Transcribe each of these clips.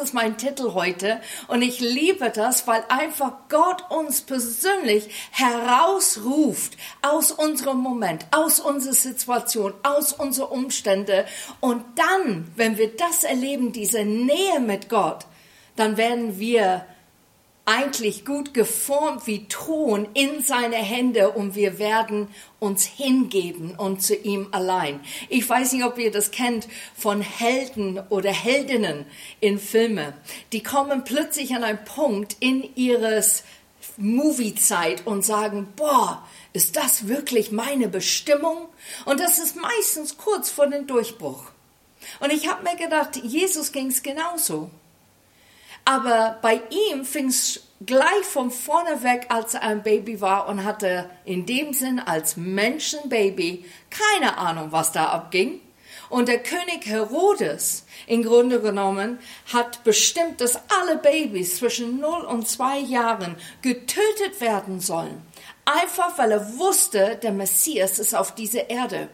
ist mein Titel heute. Und ich liebe das, weil einfach Gott uns persönlich herausruft aus unserem Moment, aus unserer Situation, aus unseren Umständen und dann, wenn wir das erleben, diese Nähe mit Gott, dann werden wir eigentlich gut geformt wie Ton in seine Hände und wir werden uns hingeben und zu ihm allein. Ich weiß nicht, ob ihr das kennt von Helden oder Heldinnen in Filmen. Die kommen plötzlich an einen Punkt in ihres Movie-Zeit und sagen, boah, ist das wirklich meine Bestimmung? Und das ist meistens kurz vor dem Durchbruch. Und ich habe mir gedacht, Jesus ging es genauso. Aber bei ihm fing es gleich von vorne weg, als er ein Baby war und hatte in dem Sinn als Menschenbaby keine Ahnung, was da abging. Und der König Herodes, im Grunde genommen, hat bestimmt, dass alle Babys zwischen 0 und 2 Jahren getötet werden sollen. Einfach weil er wusste, der Messias ist auf dieser Erde.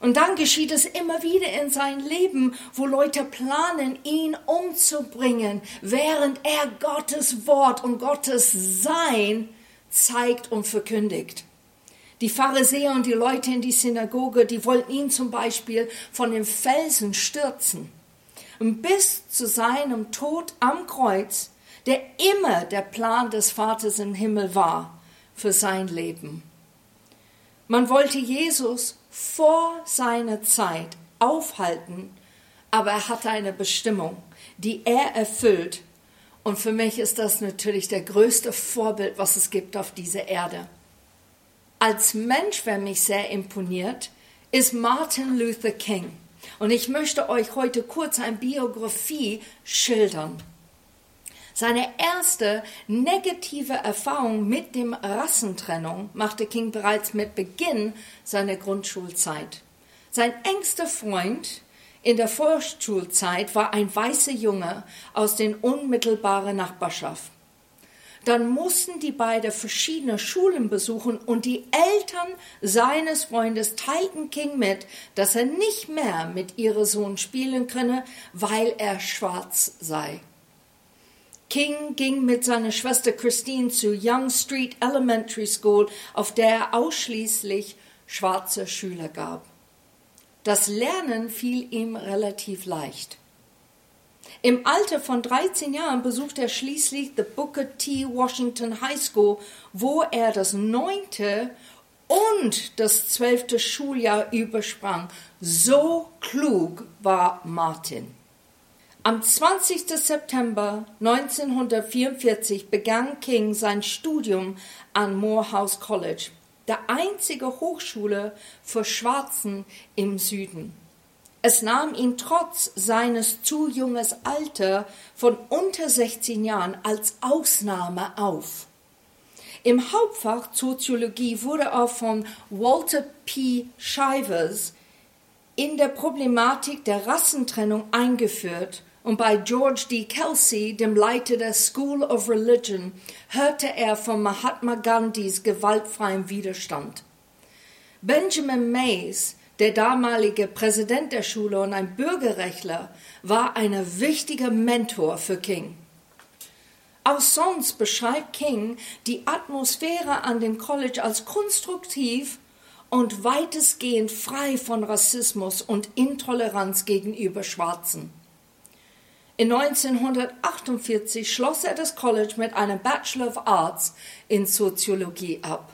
Und dann geschieht es immer wieder in seinem Leben, wo Leute planen, ihn umzubringen, während er Gottes Wort und Gottes Sein zeigt und verkündigt. Die Pharisäer und die Leute in die Synagoge, die wollten ihn zum Beispiel von den Felsen stürzen. Und bis zu seinem Tod am Kreuz, der immer der Plan des Vaters im Himmel war für sein Leben. Man wollte Jesus vor seiner Zeit aufhalten, aber er hatte eine Bestimmung, die er erfüllt. Und für mich ist das natürlich der größte Vorbild, was es gibt auf dieser Erde. Als Mensch, wer mich sehr imponiert, ist Martin Luther King. Und ich möchte euch heute kurz eine Biografie schildern. Seine erste negative Erfahrung mit dem Rassentrennung machte King bereits mit Beginn seiner Grundschulzeit. Sein engster Freund in der Vorschulzeit war ein weißer Junge aus den unmittelbaren Nachbarschaft. Dann mussten die beiden verschiedene Schulen besuchen und die Eltern seines Freundes teilten King mit, dass er nicht mehr mit ihrem Sohn spielen könne, weil er schwarz sei. King ging mit seiner Schwester Christine zu Young Street Elementary School, auf der er ausschließlich schwarze Schüler gab. Das Lernen fiel ihm relativ leicht. Im Alter von 13 Jahren besuchte er schließlich the Booker T. Washington High School, wo er das neunte und das zwölfte Schuljahr übersprang. So klug war Martin. Am 20. September 1944 begann King sein Studium an Morehouse College, der einzige Hochschule für Schwarzen im Süden. Es nahm ihn trotz seines zu junges Alter von unter 16 Jahren als Ausnahme auf. Im Hauptfach Soziologie wurde er von Walter P. Shivers in der Problematik der Rassentrennung eingeführt und bei George D. Kelsey, dem Leiter der School of Religion, hörte er von Mahatma Gandhis gewaltfreiem Widerstand. Benjamin Mays, der damalige Präsident der Schule und ein Bürgerrechtler, war ein wichtiger Mentor für King. Auch sonst beschreibt King die Atmosphäre an dem College als konstruktiv und weitestgehend frei von Rassismus und Intoleranz gegenüber Schwarzen. In 1948 schloss er das College mit einem Bachelor of Arts in Soziologie ab.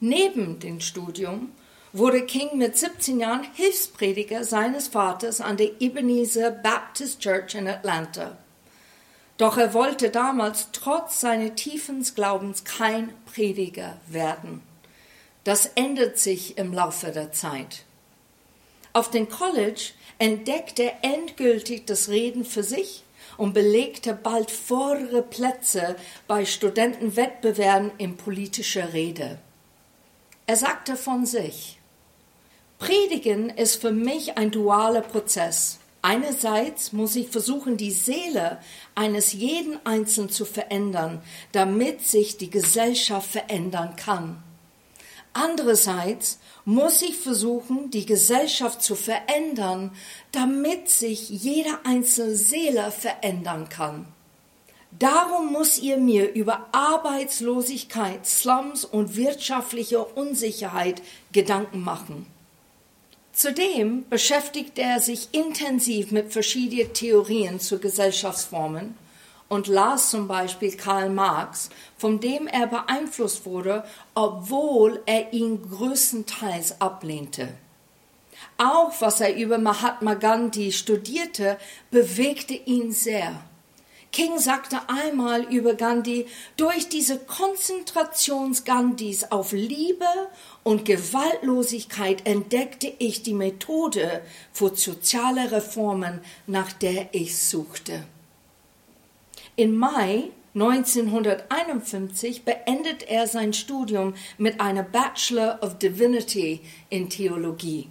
Neben dem Studium wurde King mit 17 Jahren Hilfsprediger seines Vaters an der Ebenezer Baptist Church in Atlanta. Doch er wollte damals trotz seines tiefen Glaubens kein Prediger werden. Das ändert sich im Laufe der Zeit. Auf dem College entdeckte er endgültig das Reden für sich und belegte bald vordere Plätze bei Studentenwettbewerben in politischer Rede. Er sagte von sich, Predigen ist für mich ein dualer Prozess. Einerseits muss ich versuchen, die Seele eines jeden Einzelnen zu verändern, damit sich die Gesellschaft verändern kann. Andererseits muss ich versuchen, die Gesellschaft zu verändern, damit sich jede einzelne Seele verändern kann. Darum muss ihr mir über Arbeitslosigkeit, Slums und wirtschaftliche Unsicherheit Gedanken machen. Zudem beschäftigt er sich intensiv mit verschiedenen Theorien zu Gesellschaftsformen und las zum Beispiel Karl Marx, von dem er beeinflusst wurde, obwohl er ihn größtenteils ablehnte. Auch was er über Mahatma Gandhi studierte, bewegte ihn sehr. King sagte einmal über Gandhi, durch diese Konzentration Gandhis auf Liebe und Gewaltlosigkeit entdeckte ich die Methode für soziale Reformen, nach der ich suchte. Im Mai 1951 beendet er sein Studium mit einer Bachelor of Divinity in Theologie.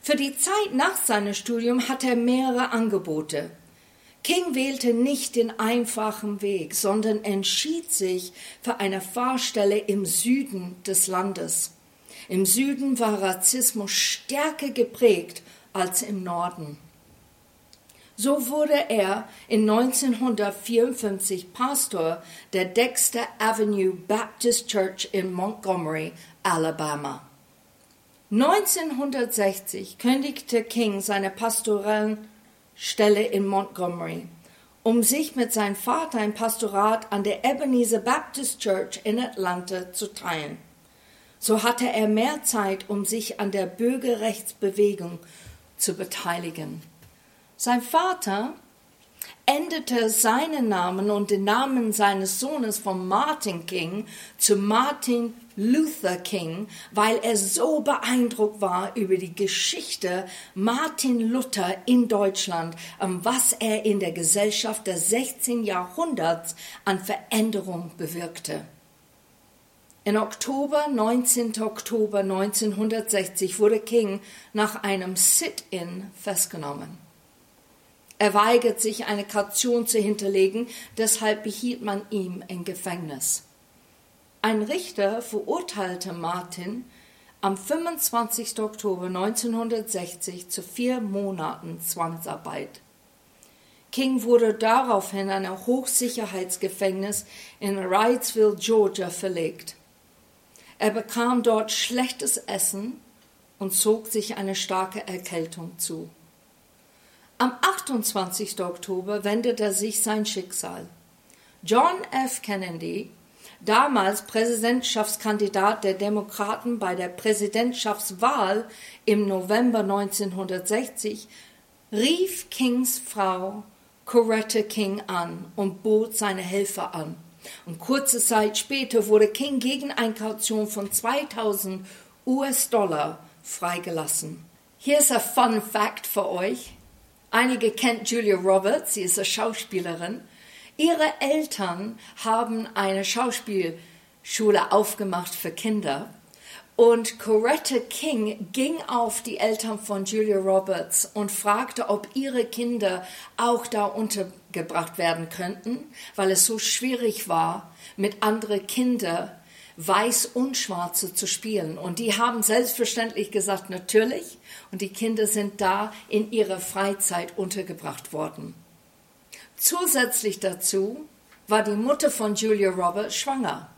Für die Zeit nach seinem Studium hat er mehrere Angebote. King wählte nicht den einfachen Weg, sondern entschied sich für eine Fahrstelle im Süden des Landes. Im Süden war Rassismus stärker geprägt als im Norden. So wurde er in 1954 Pastor der Dexter Avenue Baptist Church in Montgomery, Alabama. 1960 kündigte King seine pastoralen Stelle in Montgomery, um sich mit seinem Vater ein Pastorat an der Ebenezer Baptist Church in Atlanta zu teilen. So hatte er mehr Zeit, um sich an der Bürgerrechtsbewegung zu beteiligen. Sein Vater änderte seinen Namen und den Namen seines Sohnes von Martin King zu Martin Luther King, weil er so beeindruckt war über die Geschichte Martin Luther in Deutschland und was er in der Gesellschaft des 16. Jahrhunderts an Veränderung bewirkte. In Oktober, 19. Oktober 1960 wurde King nach einem Sit-in festgenommen. Er weigert sich, eine Kaution zu hinterlegen, deshalb behielt man ihn im Gefängnis. Ein Richter verurteilte Martin am 25. Oktober 1960 zu vier Monaten Zwangsarbeit. King wurde daraufhin in ein Hochsicherheitsgefängnis in Wrightsville, Georgia, verlegt. Er bekam dort schlechtes Essen und zog sich eine starke Erkältung zu. Am 28. Oktober wendete sich sein Schicksal. John F. Kennedy, damals Präsidentschaftskandidat der Demokraten bei der Präsidentschaftswahl im November 1960, rief Kings Frau Coretta King an und bot seine Hilfe an. Und kurze Zeit später wurde King gegen eine Kaution von 2000 US-Dollar freigelassen. Hier ist ein Fun Fact für euch. Einige kennt Julia Roberts, sie ist eine Schauspielerin. Ihre Eltern haben eine Schauspielschule aufgemacht für Kinder. Und Coretta King ging auf die Eltern von Julia Roberts und fragte, ob ihre Kinder auch da untergebracht werden könnten, weil es so schwierig war, mit anderen Kindern Weiß und Schwarze zu spielen. Und die haben selbstverständlich gesagt, natürlich. Und die Kinder sind da in ihrer Freizeit untergebracht worden. Zusätzlich dazu war die Mutter von Julia Roberts schwanger.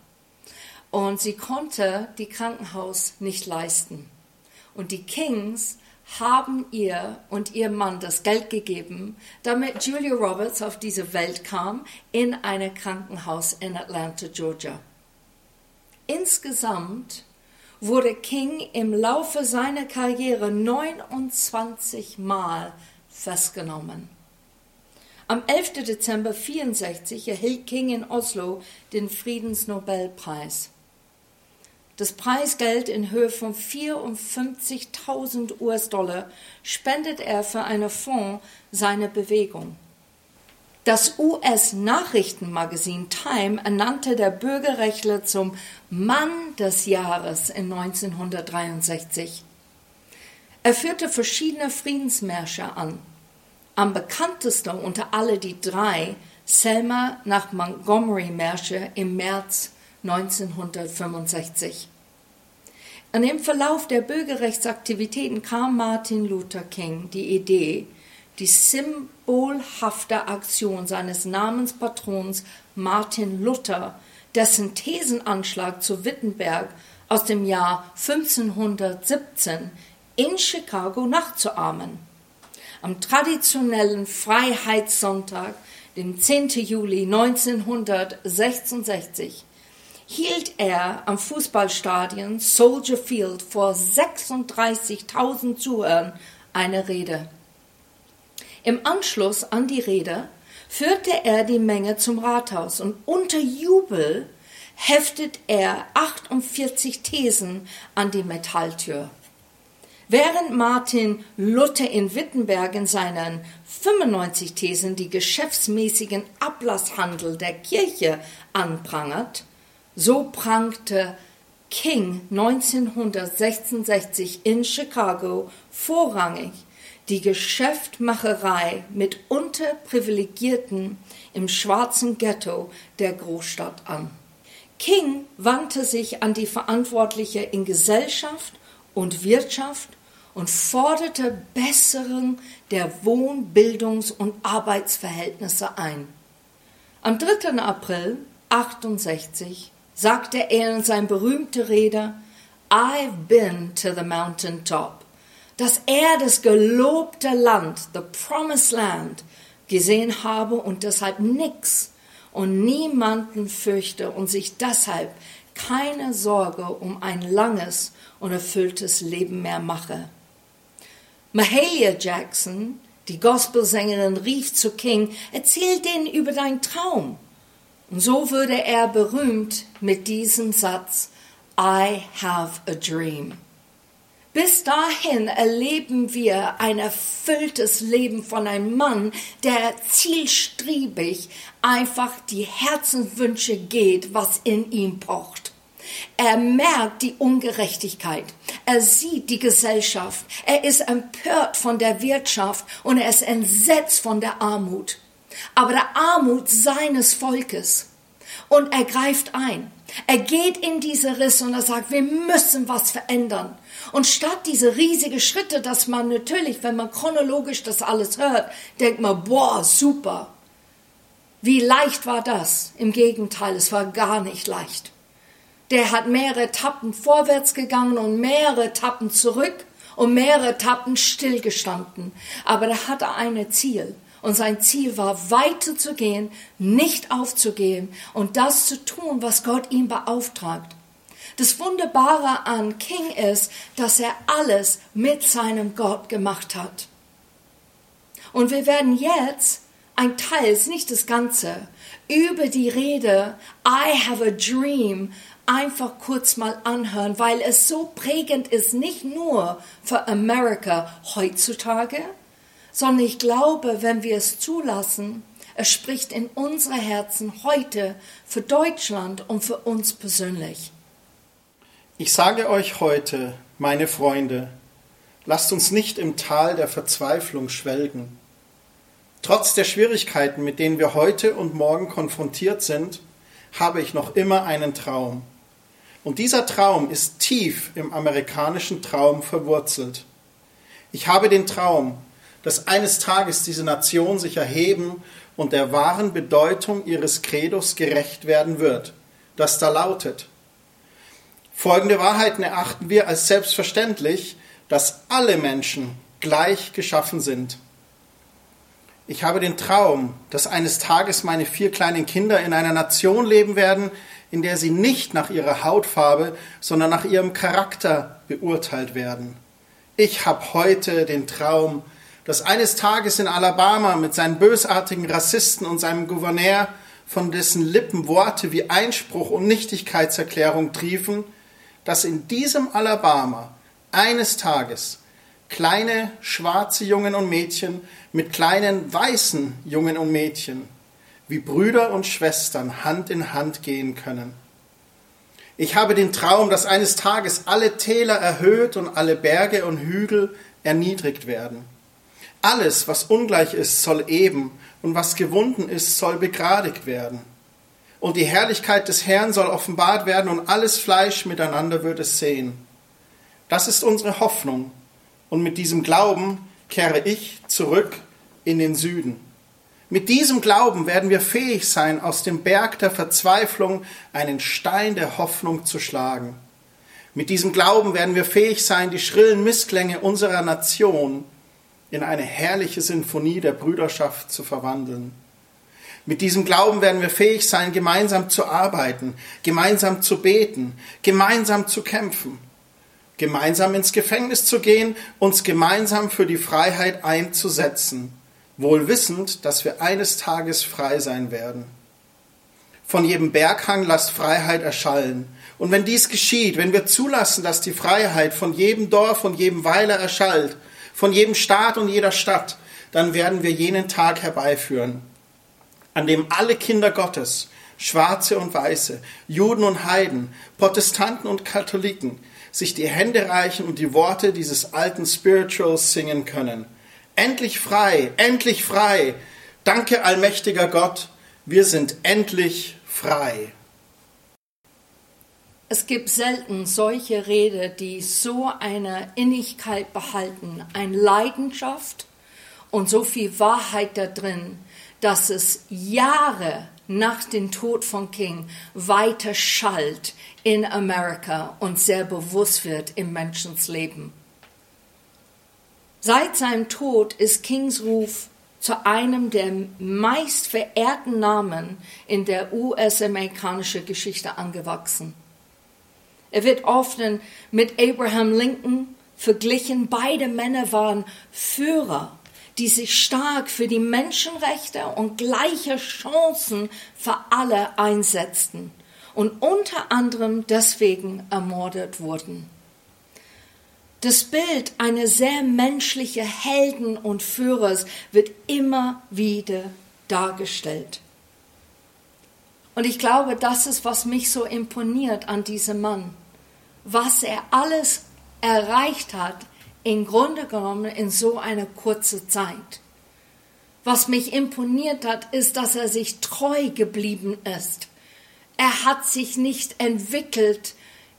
Und sie konnte die Krankenhaus nicht leisten. Und die Kings haben ihr und ihr Mann das Geld gegeben, damit Julia Roberts auf diese Welt kam in einem Krankenhaus in Atlanta, Georgia. Insgesamt wurde King im Laufe seiner Karriere 29 Mal festgenommen. Am 11. Dezember 1964 erhielt King in Oslo den Friedensnobelpreis. Das Preisgeld in Höhe von 54.000 US-Dollar spendet er für einen Fonds seiner Bewegung. Das US-Nachrichtenmagazin Time ernannte der Bürgerrechtler zum Mann des Jahres in 1963. Er führte verschiedene Friedensmärsche an. Am bekanntesten unter alle die drei Selma nach Montgomery Märsche im März 1965. Und im Verlauf der Bürgerrechtsaktivitäten kam Martin Luther King die Idee, die symbolhafte Aktion seines Namenspatrons Martin Luther, dessen Thesenanschlag zu Wittenberg aus dem Jahr 1517 in Chicago nachzuahmen. Am traditionellen Freiheitssonntag, dem 10. Juli 1966, hielt er am Fußballstadion Soldier Field vor 36.000 Zuhörern eine Rede. Im Anschluss an die Rede führte er die Menge zum Rathaus und unter Jubel heftet er 48 Thesen an die Metalltür. Während Martin Luther in Wittenberg in seinen 95 Thesen die geschäftsmäßigen Ablasshandel der Kirche anprangert, so prangte King 1966 in Chicago vorrangig die Geschäftmacherei mit Unterprivilegierten im schwarzen Ghetto der Großstadt an. King wandte sich an die Verantwortliche in Gesellschaft und Wirtschaft und forderte Besserung der Wohn-, Bildungs- und Arbeitsverhältnisse ein. Am 3. April 68 sagte er in seiner berühmten Rede, I've been to the mountain top, dass er das gelobte Land, the promised land, gesehen habe und deshalb nix und niemanden fürchte und sich deshalb keine Sorge um ein langes und erfülltes Leben mehr mache. Mahalia Jackson, die Gospelsängerin, rief zu King, erzähl denen über deinen Traum. Und so würde er berühmt mit diesem Satz, I have a dream. Bis dahin erleben wir ein erfülltes Leben von einem Mann, der zielstrebig einfach die Herzenswünsche geht, was in ihm pocht. Er merkt die Ungerechtigkeit. Er sieht die Gesellschaft. Er ist empört von der Wirtschaft und er ist entsetzt von der Armut aber der Armut seines Volkes. Und er greift ein. Er geht in diese Risse und er sagt, wir müssen was verändern. Und statt diese riesige Schritte, dass man natürlich, wenn man chronologisch das alles hört, denkt man, boah, super. Wie leicht war das? Im Gegenteil, es war gar nicht leicht. Der hat mehrere Tappen vorwärts gegangen und mehrere Tappen zurück und mehrere Tappen stillgestanden. Aber er hatte ein Ziel. Und sein Ziel war, weiterzugehen, nicht aufzugehen und das zu tun, was Gott ihm beauftragt. Das Wunderbare an King ist, dass er alles mit seinem Gott gemacht hat. Und wir werden jetzt ein Teil, ist nicht das Ganze, über die Rede I have a dream einfach kurz mal anhören, weil es so prägend ist, nicht nur für Amerika heutzutage, sondern ich glaube, wenn wir es zulassen, es spricht in unsere Herzen heute für Deutschland und für uns persönlich. Ich sage euch heute, meine Freunde, lasst uns nicht im Tal der Verzweiflung schwelgen. Trotz der Schwierigkeiten, mit denen wir heute und morgen konfrontiert sind, habe ich noch immer einen Traum. Und dieser Traum ist tief im amerikanischen Traum verwurzelt. Ich habe den Traum, dass eines Tages diese Nation sich erheben und der wahren Bedeutung ihres Credos gerecht werden wird, das da lautet. Folgende Wahrheiten erachten wir als selbstverständlich, dass alle Menschen gleich geschaffen sind. Ich habe den Traum, dass eines Tages meine vier kleinen Kinder in einer Nation leben werden, in der sie nicht nach ihrer Hautfarbe, sondern nach ihrem Charakter beurteilt werden. Ich habe heute den Traum, dass eines Tages in Alabama mit seinen bösartigen Rassisten und seinem Gouverneur, von dessen Lippen Worte wie Einspruch und Nichtigkeitserklärung triefen, dass in diesem Alabama eines Tages kleine schwarze Jungen und Mädchen mit kleinen weißen Jungen und Mädchen wie Brüder und Schwestern Hand in Hand gehen können. Ich habe den Traum, dass eines Tages alle Täler erhöht und alle Berge und Hügel erniedrigt werden alles, was ungleich ist, soll eben, und was gewunden ist, soll begradigt werden. Und die Herrlichkeit des Herrn soll offenbart werden, und alles Fleisch miteinander wird es sehen. Das ist unsere Hoffnung. Und mit diesem Glauben kehre ich zurück in den Süden. Mit diesem Glauben werden wir fähig sein, aus dem Berg der Verzweiflung einen Stein der Hoffnung zu schlagen. Mit diesem Glauben werden wir fähig sein, die schrillen Missklänge unserer Nation in eine herrliche Sinfonie der Brüderschaft zu verwandeln. Mit diesem Glauben werden wir fähig sein, gemeinsam zu arbeiten, gemeinsam zu beten, gemeinsam zu kämpfen, gemeinsam ins Gefängnis zu gehen, uns gemeinsam für die Freiheit einzusetzen, wohl wissend, dass wir eines Tages frei sein werden. Von jedem Berghang lasst Freiheit erschallen. Und wenn dies geschieht, wenn wir zulassen, dass die Freiheit von jedem Dorf und jedem Weiler erschallt, von jedem Staat und jeder Stadt, dann werden wir jenen Tag herbeiführen, an dem alle Kinder Gottes, Schwarze und Weiße, Juden und Heiden, Protestanten und Katholiken, sich die Hände reichen und die Worte dieses alten Spirituals singen können. Endlich frei, endlich frei. Danke, allmächtiger Gott, wir sind endlich frei. Es gibt selten solche Rede, die so eine Innigkeit behalten, eine Leidenschaft und so viel Wahrheit da drin, dass es Jahre nach dem Tod von King weiter schallt in Amerika und sehr bewusst wird im Menschenleben. Seit seinem Tod ist Kings Ruf zu einem der meist verehrten Namen in der US-amerikanischen Geschichte angewachsen. Er wird oft mit Abraham Lincoln verglichen. Beide Männer waren Führer, die sich stark für die Menschenrechte und gleiche Chancen für alle einsetzten und unter anderem deswegen ermordet wurden. Das Bild eines sehr menschlichen Helden und Führers wird immer wieder dargestellt. Und ich glaube, das ist, was mich so imponiert an diesem Mann. Was er alles erreicht hat, im Grunde genommen in so einer kurzen Zeit. Was mich imponiert hat, ist, dass er sich treu geblieben ist. Er hat sich nicht entwickelt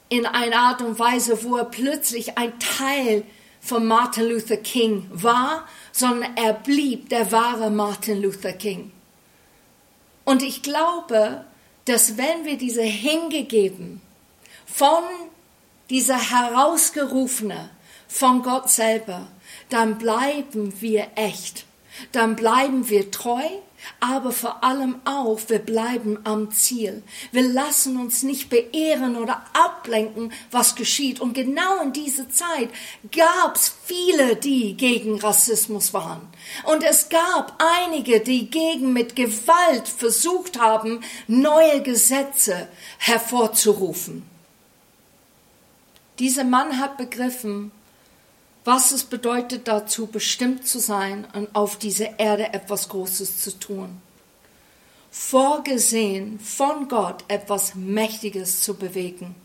in einer Art und Weise, wo er plötzlich ein Teil von Martin Luther King war, sondern er blieb der wahre Martin Luther King. Und ich glaube, dass wenn wir diese hingegeben von dieser herausgerufene von Gott selber, dann bleiben wir echt, dann bleiben wir treu, aber vor allem auch, wir bleiben am Ziel. Wir lassen uns nicht beehren oder ablenken, was geschieht. Und genau in dieser Zeit gab es viele, die gegen Rassismus waren. Und es gab einige, die gegen mit Gewalt versucht haben, neue Gesetze hervorzurufen. Dieser Mann hat begriffen, was es bedeutet, dazu bestimmt zu sein und auf dieser Erde etwas Großes zu tun. Vorgesehen von Gott etwas Mächtiges zu bewegen.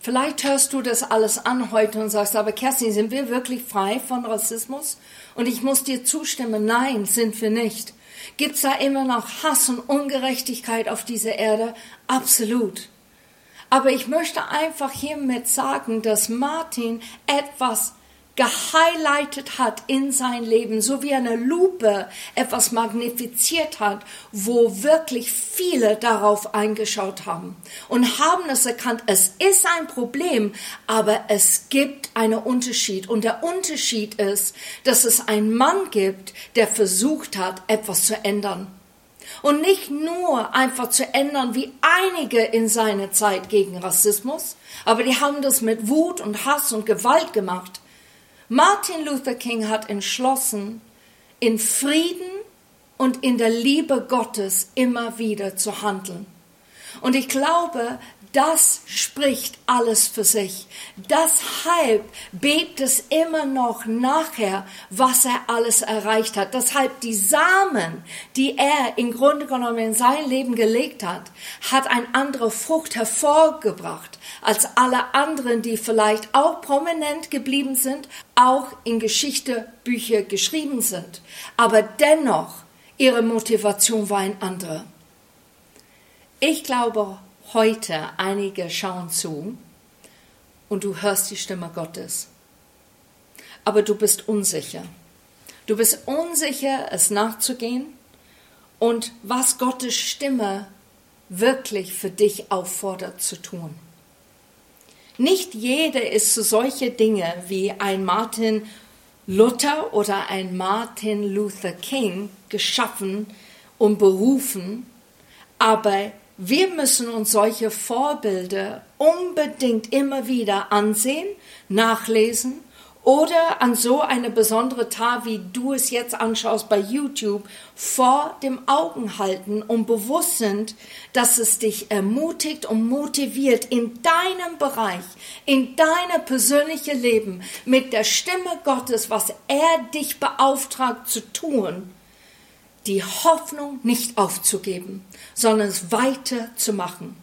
Vielleicht hörst du das alles an heute und sagst, aber Kerstin, sind wir wirklich frei von Rassismus? Und ich muss dir zustimmen, nein, sind wir nicht. Gibt es da immer noch Hass und Ungerechtigkeit auf dieser Erde? Absolut. Aber ich möchte einfach hiermit sagen, dass Martin etwas gehighlightet hat in sein Leben, so wie eine Lupe etwas magnifiziert hat, wo wirklich viele darauf eingeschaut haben und haben es erkannt, es ist ein Problem, aber es gibt einen Unterschied. Und der Unterschied ist, dass es einen Mann gibt, der versucht hat, etwas zu ändern. Und nicht nur einfach zu ändern, wie einige in seiner Zeit gegen Rassismus, aber die haben das mit Wut und Hass und Gewalt gemacht. Martin Luther King hat entschlossen, in Frieden und in der Liebe Gottes immer wieder zu handeln. Und ich glaube, das spricht alles für sich. Deshalb bebt es immer noch nachher, was er alles erreicht hat. Deshalb die Samen, die er im Grunde genommen in sein Leben gelegt hat, hat eine andere Frucht hervorgebracht als alle anderen, die vielleicht auch prominent geblieben sind, auch in Geschichtebücher geschrieben sind. Aber dennoch, ihre Motivation war ein andere. Ich glaube, heute einige schauen zu und du hörst die Stimme Gottes. Aber du bist unsicher. Du bist unsicher, es nachzugehen und was Gottes Stimme wirklich für dich auffordert zu tun. Nicht jeder ist zu solche Dinge wie ein Martin Luther oder ein Martin Luther King geschaffen und berufen, aber wir müssen uns solche Vorbilder unbedingt immer wieder ansehen, nachlesen oder an so eine besondere Tat, wie du es jetzt anschaust bei YouTube, vor dem Augen halten und bewusst sind, dass es dich ermutigt und motiviert in deinem Bereich, in deinem persönlichen Leben mit der Stimme Gottes, was er dich beauftragt zu tun, die Hoffnung nicht aufzugeben, sondern es weiterzumachen.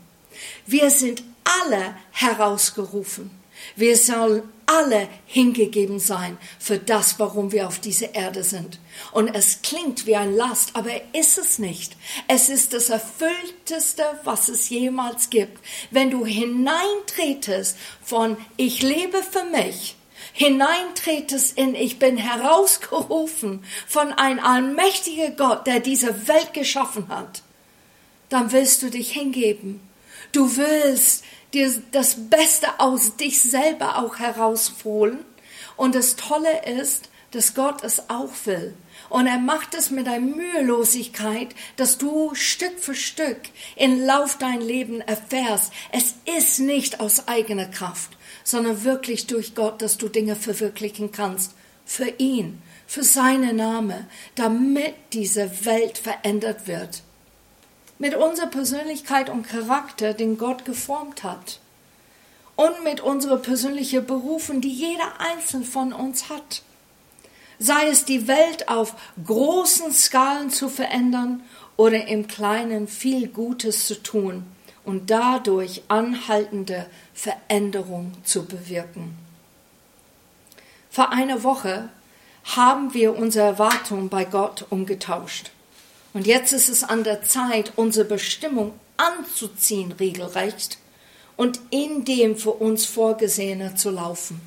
Wir sind alle herausgerufen. Wir sollen alle hingegeben sein für das, warum wir auf dieser Erde sind. Und es klingt wie ein Last, aber ist es nicht. Es ist das Erfüllteste, was es jemals gibt. Wenn du hineintretest von ich lebe für mich, hineintretest in ich bin herausgerufen von ein allmächtiger Gott, der diese Welt geschaffen hat, dann willst du dich hingeben. Du willst dir das Beste aus dich selber auch herausholen. Und das Tolle ist, dass Gott es auch will. Und er macht es mit einer Mühelosigkeit, dass du Stück für Stück im Lauf dein Leben erfährst. Es ist nicht aus eigener Kraft, sondern wirklich durch Gott, dass du Dinge verwirklichen kannst. Für ihn, für seine Name, damit diese Welt verändert wird mit unserer Persönlichkeit und Charakter, den Gott geformt hat. Und mit unserer persönlichen Berufen, die jeder einzelne von uns hat. Sei es die Welt auf großen Skalen zu verändern oder im Kleinen viel Gutes zu tun und dadurch anhaltende Veränderung zu bewirken. Vor einer Woche haben wir unsere Erwartungen bei Gott umgetauscht. Und jetzt ist es an der Zeit, unsere Bestimmung anzuziehen, regelrecht, und in dem für uns Vorgesehene zu laufen.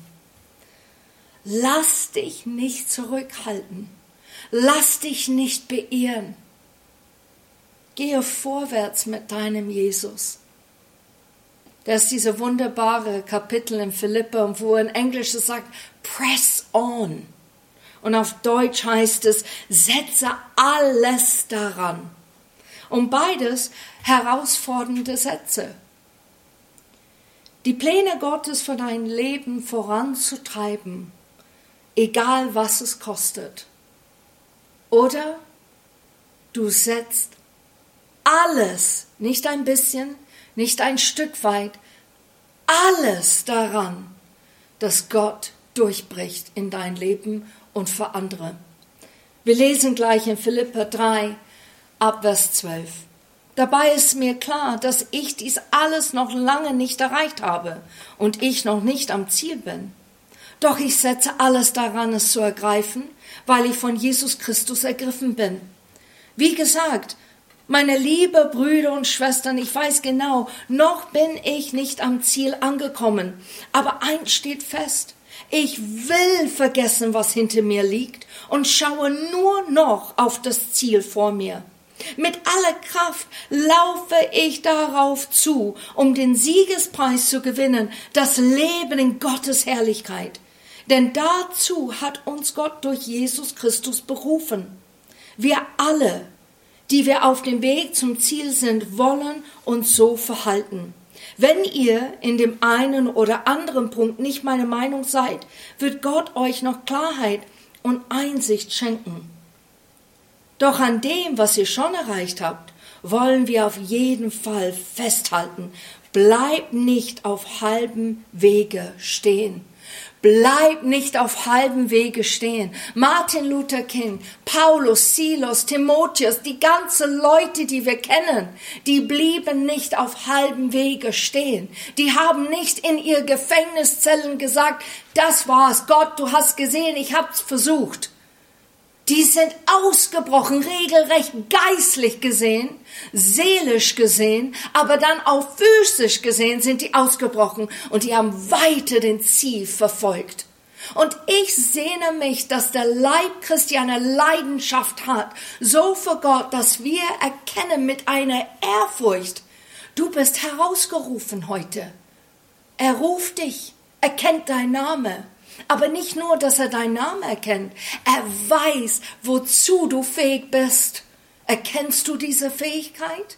Lass dich nicht zurückhalten. Lass dich nicht beirren. Gehe vorwärts mit deinem Jesus. Das ist diese wunderbare Kapitel in Philippa, wo in Englisch es sagt, press on. Und auf Deutsch heißt es, setze alles daran. Und beides herausfordernde Sätze. Die Pläne Gottes für dein Leben voranzutreiben, egal was es kostet. Oder du setzt alles, nicht ein bisschen, nicht ein Stück weit, alles daran, dass Gott durchbricht in dein Leben und für andere. Wir lesen gleich in Philippa 3 ab Vers 12. Dabei ist mir klar, dass ich dies alles noch lange nicht erreicht habe und ich noch nicht am Ziel bin. Doch ich setze alles daran, es zu ergreifen, weil ich von Jesus Christus ergriffen bin. Wie gesagt, meine liebe Brüder und Schwestern, ich weiß genau, noch bin ich nicht am Ziel angekommen, aber eins steht fest. Ich will vergessen, was hinter mir liegt und schaue nur noch auf das Ziel vor mir. Mit aller Kraft laufe ich darauf zu, um den Siegespreis zu gewinnen, das Leben in Gottes Herrlichkeit. Denn dazu hat uns Gott durch Jesus Christus berufen. Wir alle, die wir auf dem Weg zum Ziel sind, wollen uns so verhalten. Wenn ihr in dem einen oder anderen Punkt nicht meine Meinung seid, wird Gott euch noch Klarheit und Einsicht schenken. Doch an dem, was ihr schon erreicht habt, wollen wir auf jeden Fall festhalten. Bleibt nicht auf halbem Wege stehen. Bleib nicht auf halbem Wege stehen. Martin Luther King, Paulus, Silos, Timotheus, die ganzen Leute, die wir kennen, die blieben nicht auf halbem Wege stehen. Die haben nicht in ihr Gefängniszellen gesagt, das war's, Gott, du hast gesehen, ich hab's versucht. Die sind ausgebrochen, regelrecht geistlich gesehen, seelisch gesehen, aber dann auch physisch gesehen sind die ausgebrochen und die haben weiter den Ziel verfolgt. Und ich sehne mich, dass der Leib Christi eine Leidenschaft hat, so für Gott, dass wir erkennen mit einer Ehrfurcht, du bist herausgerufen heute. Er ruft dich, er kennt dein Name. Aber nicht nur, dass er deinen Namen erkennt, er weiß, wozu du fähig bist. Erkennst du diese Fähigkeit?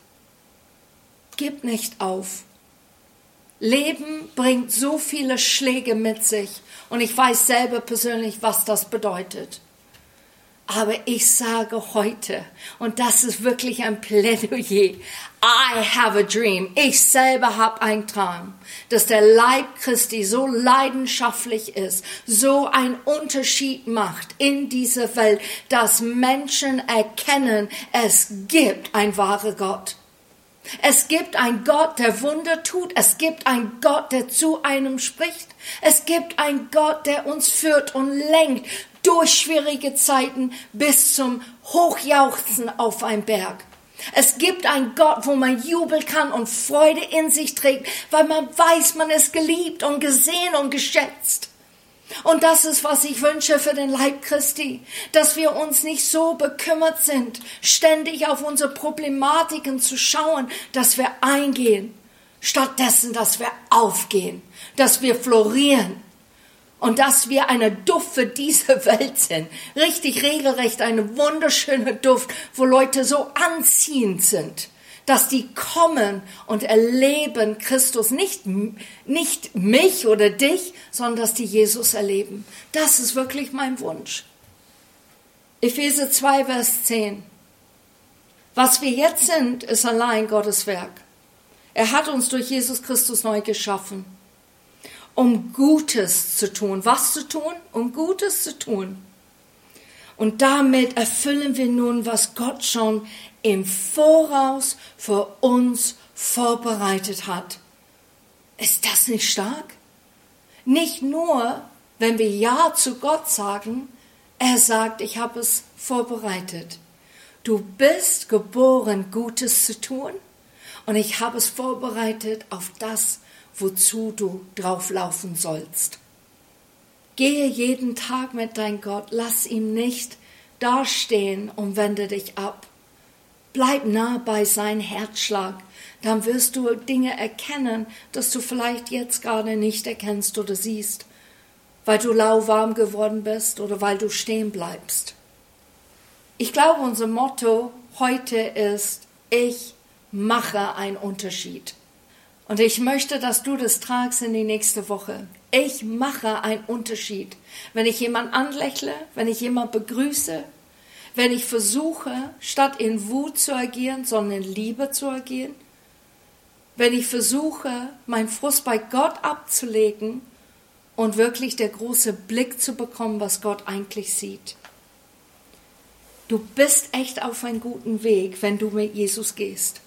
Gib nicht auf. Leben bringt so viele Schläge mit sich und ich weiß selber persönlich, was das bedeutet. Aber ich sage heute, und das ist wirklich ein Plädoyer, I have a dream. Ich selber habe einen Traum, dass der Leib Christi so leidenschaftlich ist, so einen Unterschied macht in dieser Welt, dass Menschen erkennen, es gibt ein wahrer Gott. Es gibt einen Gott, der Wunder tut. Es gibt einen Gott, der zu einem spricht. Es gibt einen Gott, der uns führt und lenkt durch schwierige Zeiten bis zum Hochjauchzen auf ein Berg. Es gibt einen Gott, wo man jubeln kann und Freude in sich trägt, weil man weiß, man ist geliebt und gesehen und geschätzt. Und das ist, was ich wünsche für den Leib Christi, dass wir uns nicht so bekümmert sind, ständig auf unsere Problematiken zu schauen, dass wir eingehen, stattdessen, dass wir aufgehen, dass wir florieren, und dass wir eine Duft für diese Welt sind. Richtig regelrecht eine wunderschöne Duft, wo Leute so anziehend sind, dass die kommen und erleben Christus, nicht, nicht mich oder dich, sondern dass die Jesus erleben. Das ist wirklich mein Wunsch. Epheser 2, Vers 10. Was wir jetzt sind, ist allein Gottes Werk. Er hat uns durch Jesus Christus neu geschaffen um Gutes zu tun. Was zu tun? Um Gutes zu tun. Und damit erfüllen wir nun, was Gott schon im Voraus für uns vorbereitet hat. Ist das nicht stark? Nicht nur, wenn wir Ja zu Gott sagen, er sagt, ich habe es vorbereitet. Du bist geboren, Gutes zu tun und ich habe es vorbereitet auf das, wozu du drauflaufen sollst. Gehe jeden Tag mit dein Gott, lass ihn nicht dastehen und wende dich ab. Bleib nah bei seinem Herzschlag, dann wirst du Dinge erkennen, dass du vielleicht jetzt gerade nicht erkennst oder siehst, weil du lauwarm geworden bist oder weil du stehen bleibst. Ich glaube, unser Motto heute ist, ich mache einen Unterschied. Und ich möchte, dass du das tragst in die nächste Woche. Ich mache einen Unterschied. Wenn ich jemand anlächle, wenn ich jemand begrüße, wenn ich versuche, statt in Wut zu agieren, sondern in Liebe zu agieren, wenn ich versuche, meinen Frust bei Gott abzulegen und wirklich der große Blick zu bekommen, was Gott eigentlich sieht. Du bist echt auf einem guten Weg, wenn du mit Jesus gehst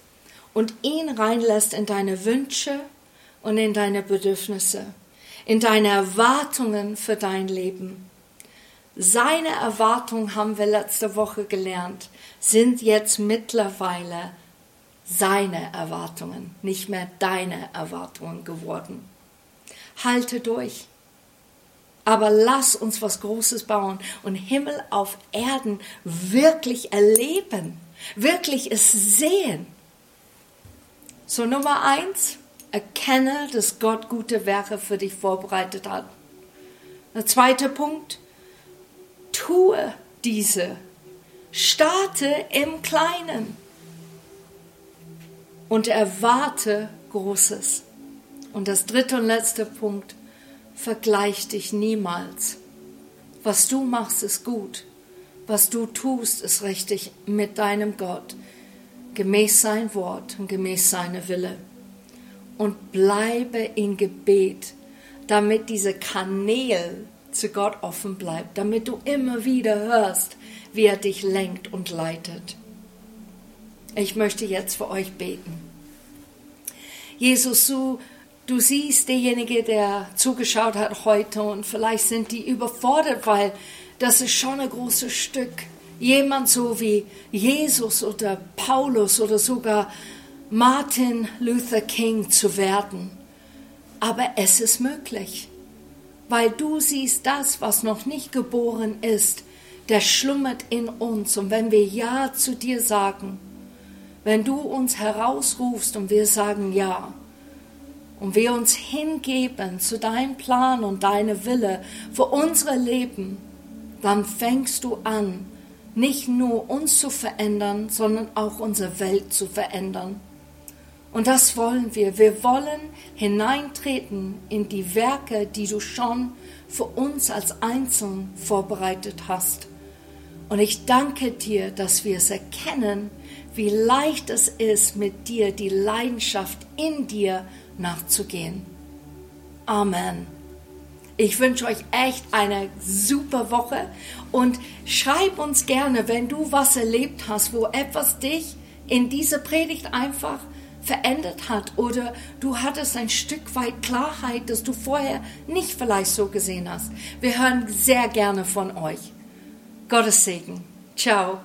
und ihn reinlässt in deine Wünsche und in deine Bedürfnisse, in deine Erwartungen für dein Leben. Seine Erwartungen haben wir letzte Woche gelernt, sind jetzt mittlerweile seine Erwartungen, nicht mehr deine Erwartungen geworden. Halte durch. Aber lass uns was Großes bauen und Himmel auf Erden wirklich erleben, wirklich es sehen. So Nummer eins, erkenne, dass Gott gute Werke für dich vorbereitet hat. Der zweite Punkt, tue diese. Starte im Kleinen und erwarte Großes. Und das dritte und letzte Punkt, vergleich dich niemals. Was du machst, ist gut. Was du tust, ist richtig mit deinem Gott gemäß sein Wort und gemäß seiner Wille. Und bleibe in Gebet, damit diese Kanäle zu Gott offen bleibt, damit du immer wieder hörst, wie er dich lenkt und leitet. Ich möchte jetzt für euch beten. Jesus, du, du siehst derjenige, der zugeschaut hat heute und vielleicht sind die überfordert, weil das ist schon ein großes Stück. Jemand so wie Jesus oder Paulus oder sogar Martin Luther King zu werden. Aber es ist möglich, weil du siehst das, was noch nicht geboren ist, der schlummert in uns. Und wenn wir Ja zu dir sagen, wenn du uns herausrufst und wir sagen Ja, und wir uns hingeben zu deinem Plan und deine Wille für unsere Leben, dann fängst du an, nicht nur uns zu verändern, sondern auch unsere Welt zu verändern. Und das wollen wir. Wir wollen hineintreten in die Werke, die du schon für uns als Einzelnen vorbereitet hast. Und ich danke dir, dass wir es erkennen, wie leicht es ist, mit dir die Leidenschaft in dir nachzugehen. Amen. Ich wünsche euch echt eine super Woche und schreib uns gerne, wenn du was erlebt hast, wo etwas dich in dieser Predigt einfach verändert hat oder du hattest ein Stück weit Klarheit, das du vorher nicht vielleicht so gesehen hast. Wir hören sehr gerne von euch. Gottes Segen. Ciao.